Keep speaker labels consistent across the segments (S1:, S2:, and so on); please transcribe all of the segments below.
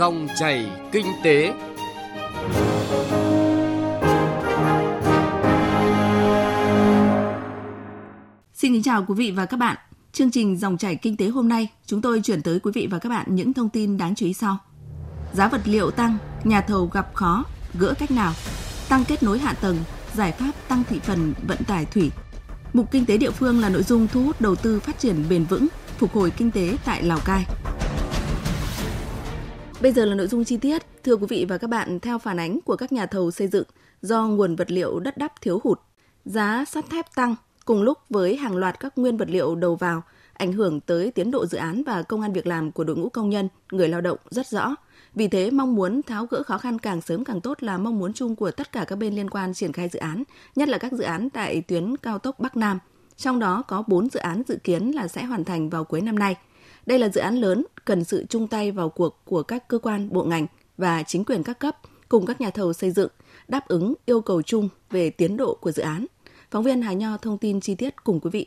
S1: Dòng chảy kinh tế.
S2: Xin kính chào quý vị và các bạn. Chương trình Dòng chảy kinh tế hôm nay, chúng tôi chuyển tới quý vị và các bạn những thông tin đáng chú ý sau. Giá vật liệu tăng, nhà thầu gặp khó, gỡ cách nào? Tăng kết nối hạ tầng, giải pháp tăng thị phần vận tải thủy. Mục kinh tế địa phương là nội dung thu hút đầu tư phát triển bền vững, phục hồi kinh tế tại Lào Cai. Bây giờ là nội dung chi tiết. Thưa quý vị và các bạn, theo phản ánh của các nhà thầu xây dựng, do nguồn vật liệu đất đắp thiếu hụt, giá sắt thép tăng cùng lúc với hàng loạt các nguyên vật liệu đầu vào, ảnh hưởng tới tiến độ dự án và công an việc làm của đội ngũ công nhân, người lao động rất rõ. Vì thế, mong muốn tháo gỡ khó khăn càng sớm càng tốt là mong muốn chung của tất cả các bên liên quan triển khai dự án, nhất là các dự án tại tuyến cao tốc Bắc Nam. Trong đó có 4 dự án dự kiến là sẽ hoàn thành vào cuối năm nay. Đây là dự án lớn, cần sự chung tay vào cuộc của các cơ quan, bộ ngành và chính quyền các cấp cùng các nhà thầu xây dựng, đáp ứng yêu cầu chung về tiến độ của dự án. Phóng viên Hà Nho thông tin chi tiết cùng quý vị.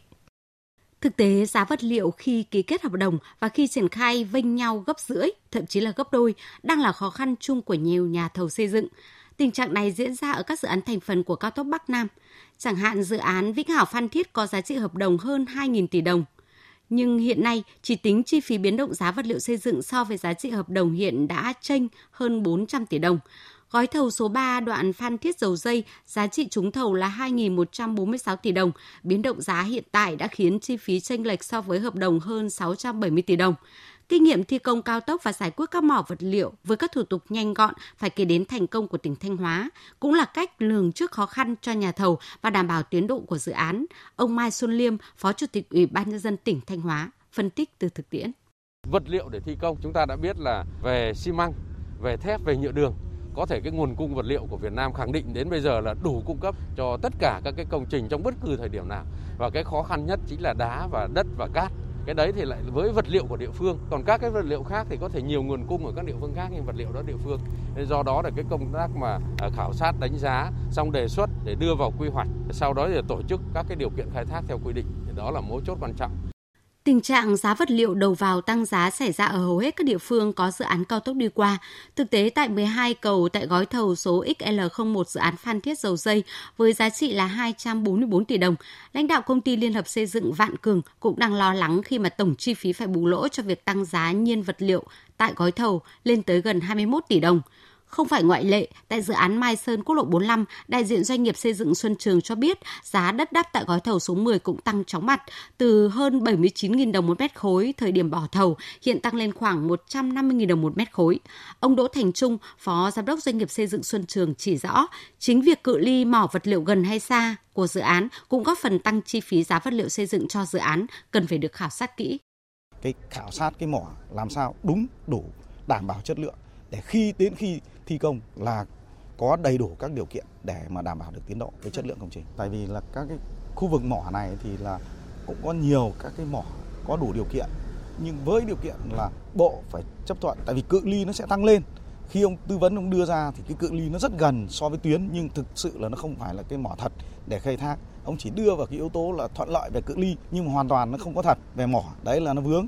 S3: Thực tế, giá vật liệu khi ký kết hợp đồng và khi triển khai vênh nhau gấp rưỡi, thậm chí là gấp đôi, đang là khó khăn chung của nhiều nhà thầu xây dựng. Tình trạng này diễn ra ở các dự án thành phần của cao tốc Bắc Nam. Chẳng hạn dự án Vĩnh Hảo Phan Thiết có giá trị hợp đồng hơn 2.000 tỷ đồng. Nhưng hiện nay, chỉ tính chi phí biến động giá vật liệu xây dựng so với giá trị hợp đồng hiện đã chênh hơn 400 tỷ đồng. Gói thầu số 3 đoạn Phan Thiết Dầu Dây, giá trị trúng thầu là 2.146 tỷ đồng. Biến động giá hiện tại đã khiến chi phí chênh lệch so với hợp đồng hơn 670 tỷ đồng. Kinh nghiệm thi công cao tốc và giải quyết các mỏ vật liệu với các thủ tục nhanh gọn phải kể đến thành công của tỉnh Thanh Hóa, cũng là cách lường trước khó khăn cho nhà thầu và đảm bảo tiến độ của dự án. Ông Mai Xuân Liêm, Phó Chủ tịch Ủy ban nhân dân tỉnh Thanh Hóa, phân tích từ thực tiễn.
S4: Vật liệu để thi công chúng ta đã biết là về xi măng, về thép, về nhựa đường có thể cái nguồn cung vật liệu của Việt Nam khẳng định đến bây giờ là đủ cung cấp cho tất cả các cái công trình trong bất cứ thời điểm nào. Và cái khó khăn nhất chính là đá và đất và cát. Cái đấy thì lại với vật liệu của địa phương. Còn các cái vật liệu khác thì có thể nhiều nguồn cung ở các địa phương khác, nhưng vật liệu đó địa phương. Nên do đó là cái công tác mà à, khảo sát, đánh giá, xong đề xuất để đưa vào quy hoạch. Sau đó thì tổ chức các cái điều kiện khai thác theo quy định. Thì đó là mấu chốt quan trọng.
S3: Tình trạng giá vật liệu đầu vào tăng giá xảy ra ở hầu hết các địa phương có dự án cao tốc đi qua. Thực tế tại 12 cầu tại gói thầu số XL01 dự án Phan Thiết Dầu Dây với giá trị là 244 tỷ đồng, lãnh đạo công ty liên hợp xây dựng Vạn Cường cũng đang lo lắng khi mà tổng chi phí phải bù lỗ cho việc tăng giá nhiên vật liệu tại gói thầu lên tới gần 21 tỷ đồng. Không phải ngoại lệ, tại dự án Mai Sơn quốc lộ 45, đại diện doanh nghiệp xây dựng Xuân Trường cho biết giá đất đắp tại gói thầu số 10 cũng tăng chóng mặt, từ hơn 79.000 đồng một mét khối thời điểm bỏ thầu, hiện tăng lên khoảng 150.000 đồng một mét khối. Ông Đỗ Thành Trung, Phó Giám đốc doanh nghiệp xây dựng Xuân Trường chỉ rõ, chính việc cự ly mỏ vật liệu gần hay xa của dự án cũng góp phần tăng chi phí giá vật liệu xây dựng cho dự án, cần phải được khảo sát kỹ.
S5: Cái khảo sát cái mỏ làm sao đúng, đủ, đảm bảo chất lượng để khi đến khi thi công là có đầy đủ các điều kiện để mà đảm bảo được tiến độ với chất lượng công trình. Tại vì là các cái khu vực mỏ này thì là cũng có nhiều các cái mỏ có đủ điều kiện, nhưng với điều kiện là bộ phải chấp thuận. Tại vì cự ly nó sẽ tăng lên. Khi ông tư vấn, ông đưa ra thì cái cự ly nó rất gần so với tuyến, nhưng thực sự là nó không phải là cái mỏ thật để khai thác. Ông chỉ đưa vào cái yếu tố là thuận lợi về cự ly nhưng mà hoàn toàn nó không có thật về mỏ. Đấy là nó vướng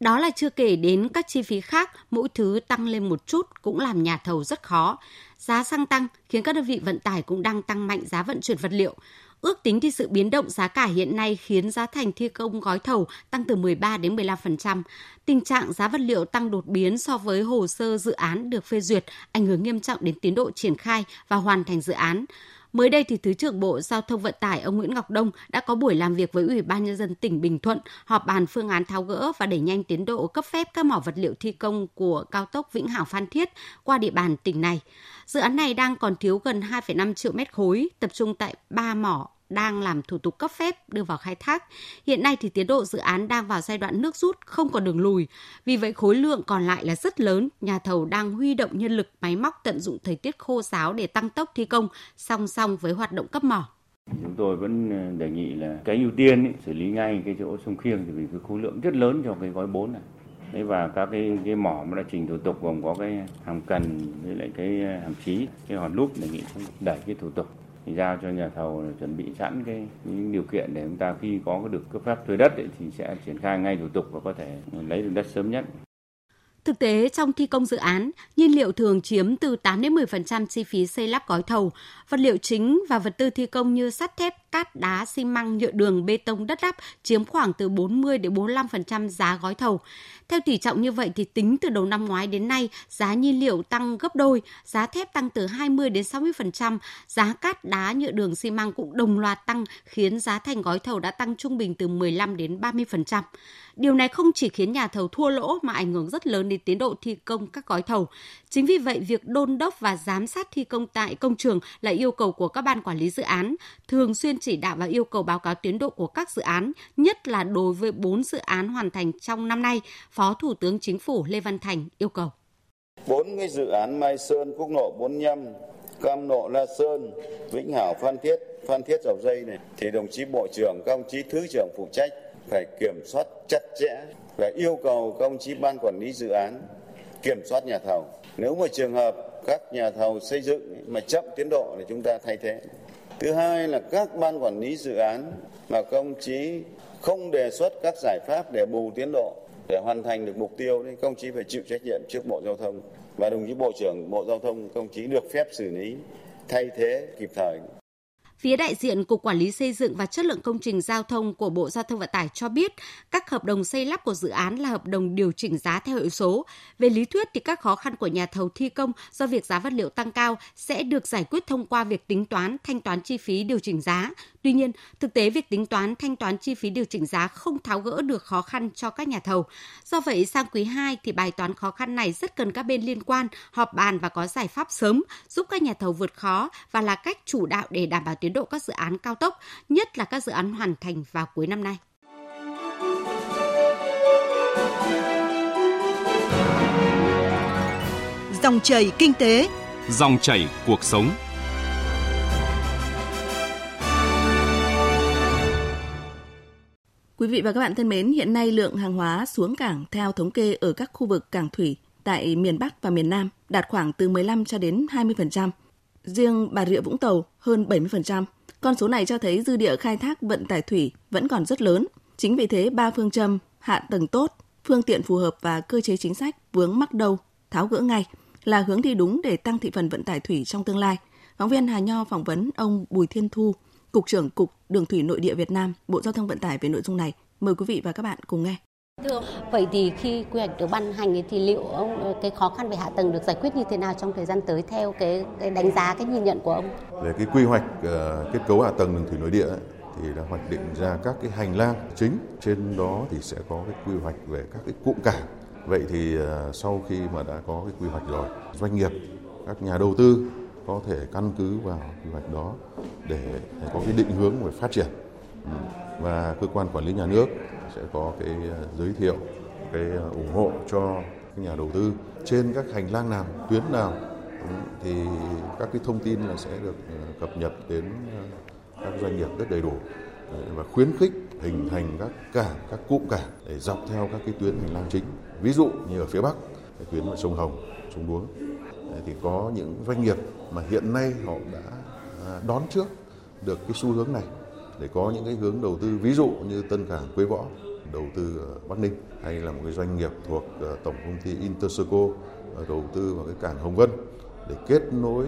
S3: đó là chưa kể đến các chi phí khác, mỗi thứ tăng lên một chút cũng làm nhà thầu rất khó. Giá xăng tăng khiến các đơn vị vận tải cũng đang tăng mạnh giá vận chuyển vật liệu. Ước tính thì sự biến động giá cả hiện nay khiến giá thành thi công gói thầu tăng từ 13 đến 15%. Tình trạng giá vật liệu tăng đột biến so với hồ sơ dự án được phê duyệt ảnh hưởng nghiêm trọng đến tiến độ triển khai và hoàn thành dự án. Mới đây thì Thứ trưởng Bộ Giao thông Vận tải ông Nguyễn Ngọc Đông đã có buổi làm việc với Ủy ban nhân dân tỉnh Bình Thuận họp bàn phương án tháo gỡ và đẩy nhanh tiến độ cấp phép các mỏ vật liệu thi công của cao tốc Vĩnh Hảo Phan Thiết qua địa bàn tỉnh này. Dự án này đang còn thiếu gần 2,5 triệu mét khối, tập trung tại 3 mỏ đang làm thủ tục cấp phép đưa vào khai thác. Hiện nay thì tiến độ dự án đang vào giai đoạn nước rút, không còn đường lùi. Vì vậy khối lượng còn lại là rất lớn, nhà thầu đang huy động nhân lực máy móc tận dụng thời tiết khô giáo để tăng tốc thi công song song với hoạt động cấp mỏ.
S6: Chúng tôi vẫn ờ, đề nghị là cái ưu tiên ý, xử lý ngay cái chỗ sông Khiêng thì vì cái khối lượng rất lớn cho cái gói 4 này. Đấy và các cái cái mỏ mà đã trình thủ tục gồm có cái hàm cần với lại cái ờ, hàm trí, cái hòn lúp đề nghị đẩy cái thủ tục thì giao cho nhà thầu chuẩn bị sẵn cái những điều kiện để chúng ta khi có được cấp phép thuê đất ấy, thì sẽ triển khai ngay thủ tục và có thể lấy được đất sớm nhất.
S3: Thực tế, trong thi công dự án, nhiên liệu thường chiếm từ 8 đến 10% chi phí xây lắp gói thầu. Vật liệu chính và vật tư thi công như sắt thép, cát, đá, xi măng, nhựa đường, bê tông, đất đắp chiếm khoảng từ 40 đến 45% giá gói thầu. Theo tỷ trọng như vậy thì tính từ đầu năm ngoái đến nay, giá nhiên liệu tăng gấp đôi, giá thép tăng từ 20 đến 60%, giá cát, đá, nhựa đường, xi măng cũng đồng loạt tăng khiến giá thành gói thầu đã tăng trung bình từ 15 đến 30%. Điều này không chỉ khiến nhà thầu thua lỗ mà ảnh hưởng rất lớn đến tiến độ thi công các gói thầu. Chính vì vậy, việc đôn đốc và giám sát thi công tại công trường là yêu cầu của các ban quản lý dự án, thường xuyên chỉ đạo và yêu cầu báo cáo tiến độ của các dự án, nhất là đối với 4 dự án hoàn thành trong năm nay, Phó Thủ tướng Chính phủ Lê Văn Thành yêu cầu.
S7: Bốn cái dự án Mai Sơn, Quốc lộ 45, Cam Nộ, La Sơn, Vĩnh Hảo, Phan Thiết, Phan Thiết Dầu Dây này thì đồng chí Bộ trưởng, các đồng chí Thứ trưởng phụ trách phải kiểm soát chặt chẽ và yêu cầu các đồng chí ban quản lý dự án kiểm soát nhà thầu. Nếu mà trường hợp các nhà thầu xây dựng mà chậm tiến độ thì chúng ta thay thế. Thứ hai là các ban quản lý dự án mà công chí không đề xuất các giải pháp để bù tiến độ, để hoàn thành được mục tiêu thì công chí phải chịu trách nhiệm trước Bộ Giao thông và đồng chí Bộ trưởng, Bộ Giao thông công chí được phép xử lý thay thế kịp thời.
S3: Phía đại diện Cục Quản lý Xây dựng và Chất lượng Công trình Giao thông của Bộ Giao thông Vận tải cho biết, các hợp đồng xây lắp của dự án là hợp đồng điều chỉnh giá theo hệ số. Về lý thuyết thì các khó khăn của nhà thầu thi công do việc giá vật liệu tăng cao sẽ được giải quyết thông qua việc tính toán, thanh toán chi phí điều chỉnh giá. Tuy nhiên, thực tế việc tính toán, thanh toán chi phí điều chỉnh giá không tháo gỡ được khó khăn cho các nhà thầu. Do vậy, sang quý 2 thì bài toán khó khăn này rất cần các bên liên quan họp bàn và có giải pháp sớm, giúp các nhà thầu vượt khó và là cách chủ đạo để đảm bảo tiến độ các dự án cao tốc, nhất là các dự án hoàn thành vào cuối năm nay.
S8: Dòng chảy kinh tế,
S1: Dòng chảy cuộc sống.
S2: Quý vị và các bạn thân mến, hiện nay lượng hàng hóa xuống cảng theo thống kê ở các khu vực cảng thủy tại miền Bắc và miền Nam đạt khoảng từ 15 cho đến 20%. Riêng Bà Rịa Vũng Tàu hơn 70%. Con số này cho thấy dư địa khai thác vận tải thủy vẫn còn rất lớn. Chính vì thế, ba phương châm hạ tầng tốt, phương tiện phù hợp và cơ chế chính sách vướng mắc đâu, tháo gỡ ngay là hướng đi đúng để tăng thị phần vận tải thủy trong tương lai. Phóng viên Hà Nho phỏng vấn ông Bùi Thiên Thu, Cục trưởng Cục Đường Thủy Nội địa Việt Nam, Bộ Giao thông Vận tải về nội dung này. Mời quý vị và các bạn cùng nghe.
S3: Thưa vậy thì khi quy hoạch được ban hành thì liệu ông cái khó khăn về hạ tầng được giải quyết như thế nào trong thời gian tới theo cái, cái đánh giá cái nhìn nhận của ông?
S9: Về cái quy hoạch uh, kết cấu hạ tầng đường thủy nội địa ấy, thì đã hoạch định ra các cái hành lang chính trên đó thì sẽ có cái quy hoạch về các cái cụm cảng. Vậy thì uh, sau khi mà đã có cái quy hoạch rồi, doanh nghiệp, các nhà đầu tư có thể căn cứ vào quy hoạch đó để, có cái định hướng về phát triển. Ừ. Và cơ quan quản lý nhà nước sẽ có cái ờ, giới thiệu, cái ờ, ủng hộ cho các nhà đầu tư trên các hành lang nào, tuyến nào ừ, thì các cái thông tin là sẽ được ờ, cập nhật đến các doanh nghiệp rất đầy đủ và khuyến khích hình thành các cảng, các cụm cảng để dọc theo các cái tuyến hành lang chính. Ví dụ như ở phía Bắc, tuyến sông Hồng, sông Đuống thì có những doanh nghiệp mà hiện nay họ đã à, đón trước được cái xu hướng này để có những cái hướng đầu tư. Ví dụ như Tân Cảng Quế Võ đầu tư ở Bắc Ninh hay là một cái doanh nghiệp thuộc à, tổng công ty Interseco à, đầu tư vào cái cảng Hồng Vân để kết nối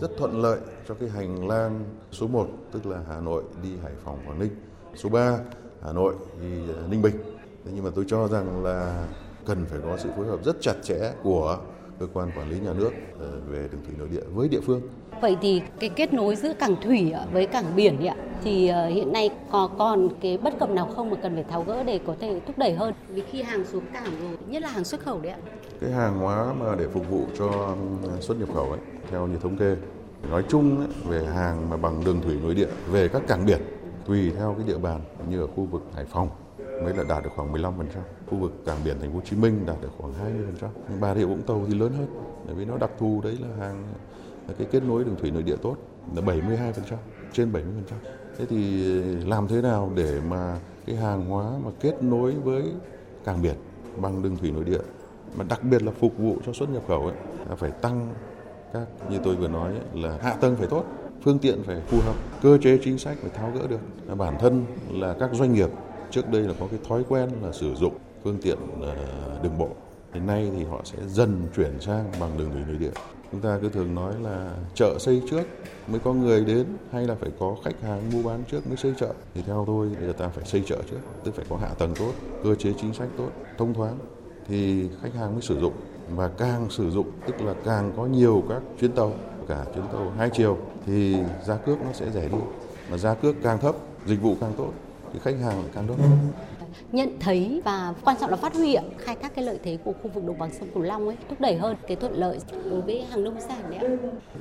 S9: rất thuận lợi cho cái hành lang số 1 tức là Hà Nội đi Hải Phòng, Quảng Ninh. Số 3 Hà Nội đi Ninh Bình. Thế nhưng mà tôi cho rằng là cần phải có sự phối hợp rất chặt chẽ của cơ quan quản lý nhà nước về đường thủy nội địa với địa phương
S3: Vậy thì cái kết nối giữa cảng thủy với cảng biển ạ thì hiện nay có còn cái bất cập nào không mà cần phải tháo gỡ để có thể thúc đẩy hơn vì khi hàng xuống cảng rồi nhất là hàng xuất khẩu đấy ạ.
S9: Cái hàng hóa mà để phục vụ cho xuất nhập khẩu ấy theo như thống kê nói chung ấy, về hàng mà bằng đường thủy nội địa về các cảng biển tùy theo cái địa bàn như ở khu vực Hải Phòng mới là đạt được khoảng 15%. Khu vực cảng biển thành phố Hồ Chí Minh đạt được khoảng 20%. Bà Rịa Vũng Tàu thì lớn hơn bởi vì nó đặc thù đấy là hàng cái kết nối đường thủy nội địa tốt là 72%, trên 70%. Thế thì làm thế nào để mà cái hàng hóa mà kết nối với cảng biển bằng đường thủy nội địa mà đặc biệt là phục vụ cho xuất nhập khẩu ấy là phải tăng các như tôi vừa nói ấy, là hạ tầng phải tốt, phương tiện phải phù hợp, cơ chế chính sách phải tháo gỡ được. Bản thân là các doanh nghiệp trước đây là có cái thói quen là sử dụng phương tiện ờ, đường bộ Hiện nay thì họ sẽ dần chuyển sang bằng đường thủy nội địa. Chúng ta cứ thường nói là chợ xây trước mới có người đến hay là phải có khách hàng mua bán trước mới xây chợ. Thì theo tôi bây giờ ta phải xây chợ trước, tức phải có hạ tầng tốt, cơ chế chính sách tốt, thông thoáng thì khách hàng mới sử dụng và càng sử dụng tức là càng có nhiều các chuyến tàu cả chuyến tàu hai chiều thì giá cước nó sẽ rẻ đi mà giá cước càng thấp dịch vụ càng tốt thì khách hàng lại càng tốt
S3: nhận thấy và quan trọng là phát huy khai thác cái lợi thế của khu vực đồng bằng sông Cửu Long ấy thúc đẩy hơn cái thuận lợi đối với hàng nông sản đấy ạ.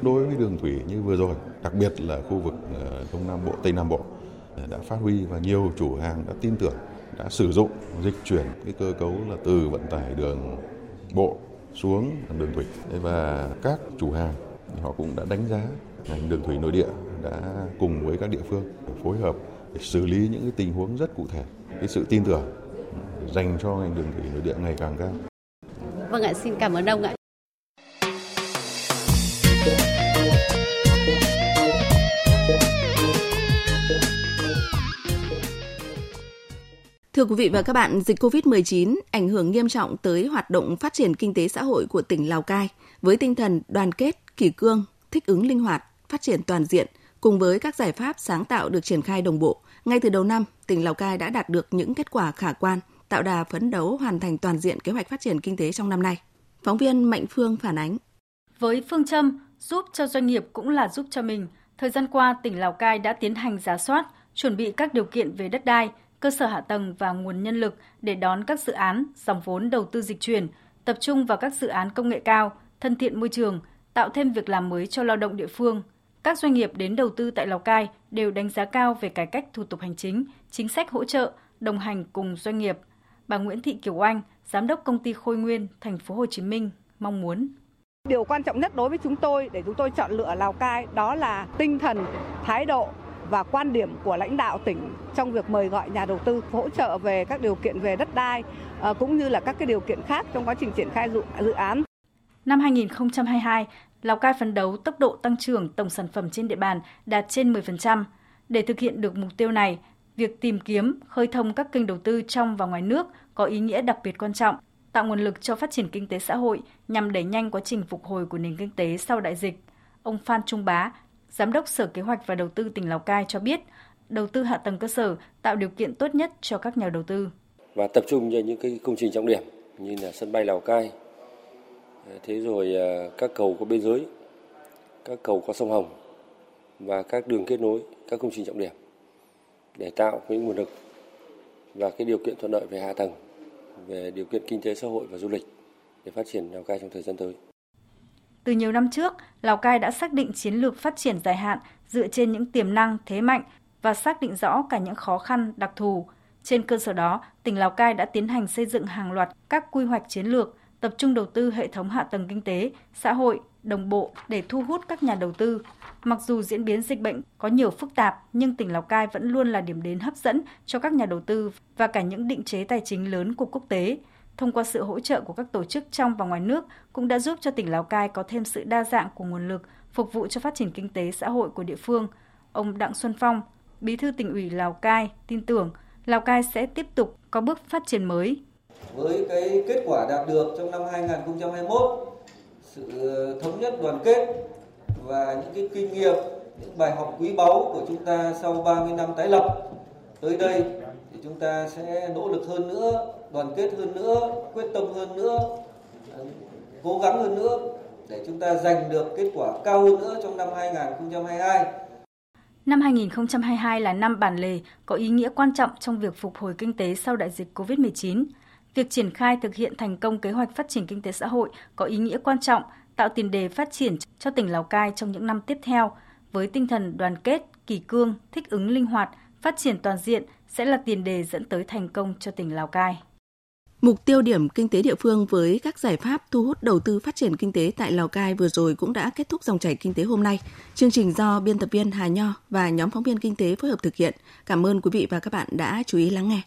S9: Đối với đường thủy như vừa rồi, đặc biệt là khu vực ờ, Đông Nam Bộ, Tây Nam Bộ ờ, đã phát huy và nhiều chủ hàng đã tin tưởng đã sử dụng dịch chuyển cái cơ cấu là từ vận tải đường bộ xuống đường thủy và các chủ hàng họ cũng đã đánh giá ngành đường thủy nội địa đã cùng với các địa phương phối hợp để xử lý những cái tình huống rất cụ thể cái sự tin tưởng dành cho ngành đường thủy nội địa ngày càng cao.
S3: Vâng ạ, xin cảm ơn ông ạ.
S2: Thưa quý vị và các bạn, dịch COVID-19 ảnh hưởng nghiêm trọng tới hoạt động phát triển kinh tế xã hội của tỉnh Lào Cai với tinh thần đoàn kết, kỷ cương, thích ứng linh hoạt, phát triển toàn diện cùng với các giải pháp sáng tạo được triển khai đồng bộ. Ngay từ đầu năm, tỉnh Lào Cai đã đạt được những kết quả khả quan, tạo đà phấn đấu hoàn thành toàn diện kế hoạch phát triển kinh tế trong năm nay. Phóng viên Mạnh Phương phản ánh.
S10: Với phương châm giúp cho doanh nghiệp cũng là giúp cho mình, thời gian qua tỉnh Lào Cai đã tiến hành giả soát, chuẩn bị các điều kiện về đất đai, cơ sở hạ tầng và nguồn nhân lực để đón các dự án, dòng vốn đầu tư dịch chuyển, tập trung vào các dự án công nghệ cao, thân thiện môi trường, tạo thêm việc làm mới cho lao động địa phương. Các doanh nghiệp đến đầu tư tại Lào Cai đều đánh giá cao về cải cách thủ tục hành chính, chính sách hỗ trợ, đồng hành cùng doanh nghiệp. Bà Nguyễn Thị Kiều Anh, giám đốc công ty Khôi Nguyên, thành phố Hồ Chí Minh mong muốn
S11: Điều quan trọng nhất đối với chúng tôi để chúng tôi chọn lựa Lào Cai đó là tinh thần, thái độ và quan điểm của lãnh đạo tỉnh trong việc mời gọi nhà đầu tư hỗ trợ về các điều kiện về đất đai ờ, cũng như là các cái điều kiện khác trong quá trình triển khai dự án.
S10: Năm 2022, Lào Cai phấn đấu tốc độ tăng trưởng tổng sản phẩm trên địa bàn đạt trên 10%. Để thực hiện được mục tiêu này, việc tìm kiếm, khơi thông các kênh đầu tư trong và ngoài nước có ý nghĩa đặc biệt quan trọng, tạo nguồn lực cho phát triển kinh tế xã hội nhằm đẩy nhanh quá trình phục hồi của nền kinh tế sau đại dịch. Ông Phan Trung Bá, Giám đốc Sở Kế hoạch và Đầu tư tỉnh Lào Cai cho biết, đầu tư hạ tầng cơ sở tạo điều kiện tốt nhất cho các nhà đầu tư.
S12: Và tập trung vào những cái công trình trọng điểm như là sân bay Lào Cai, thế rồi à, các cầu có biên giới, các cầu có sông Hồng và các đường kết nối, các công trình trọng điểm để tạo cái nguồn lực và cái điều kiện thuận lợi về hạ tầng, về điều kiện kinh tế xã hội và du lịch để phát triển Lào Cai trong thời gian tới.
S10: Từ nhiều năm trước, Lào Cai đã xác định chiến lược phát triển dài hạn dựa trên những tiềm năng, thế mạnh và xác định rõ cả những khó khăn, đặc thù. Trên cơ sở đó, tỉnh Lào Cai đã tiến hành xây dựng hàng loạt các quy hoạch chiến lược, tập trung đầu tư hệ thống hạ tầng kinh tế, xã hội, đồng bộ để thu hút các nhà đầu tư. Mặc dù diễn biến dịch bệnh có nhiều phức tạp, nhưng tỉnh Lào Cai vẫn luôn là điểm đến hấp dẫn cho các nhà đầu tư và cả những định chế tài chính lớn của quốc tế thông qua sự hỗ trợ của các tổ chức trong và ngoài nước cũng đã giúp cho tỉnh Lào Cai có thêm sự đa dạng của nguồn lực phục vụ cho phát triển kinh tế xã hội của địa phương. Ông Đặng Xuân Phong, Bí thư tỉnh ủy Lào Cai tin tưởng Lào Cai sẽ tiếp tục có bước phát triển mới.
S13: Với cái kết quả đạt được trong năm 2021, sự thống nhất đoàn kết và những cái kinh nghiệm, những bài học quý báu của chúng ta sau 30 năm tái lập tới đây thì chúng ta sẽ nỗ lực hơn nữa đoàn kết hơn nữa quyết tâm hơn nữa cố gắng hơn nữa để chúng ta giành được kết quả cao hơn nữa trong năm 2022.
S10: Năm 2022 là năm bản lề có ý nghĩa quan trọng trong việc phục hồi kinh tế sau đại dịch COVID-19. Việc triển khai thực hiện thành công kế hoạch phát triển kinh tế xã hội có ý nghĩa quan trọng, tạo tiền đề phát triển cho tỉnh Lào Cai trong những năm tiếp theo với tinh thần đoàn kết, kỳ cương, thích ứng linh hoạt, phát triển toàn diện sẽ là tiền đề dẫn tới thành công cho tỉnh Lào Cai.
S2: Mục tiêu điểm kinh tế địa phương với các giải pháp thu hút đầu tư phát triển kinh tế tại Lào Cai vừa rồi cũng đã kết thúc dòng chảy kinh tế hôm nay. Chương trình do biên tập viên Hà Nho và nhóm phóng viên kinh tế phối hợp thực hiện. Cảm ơn quý vị và các bạn đã chú ý lắng nghe.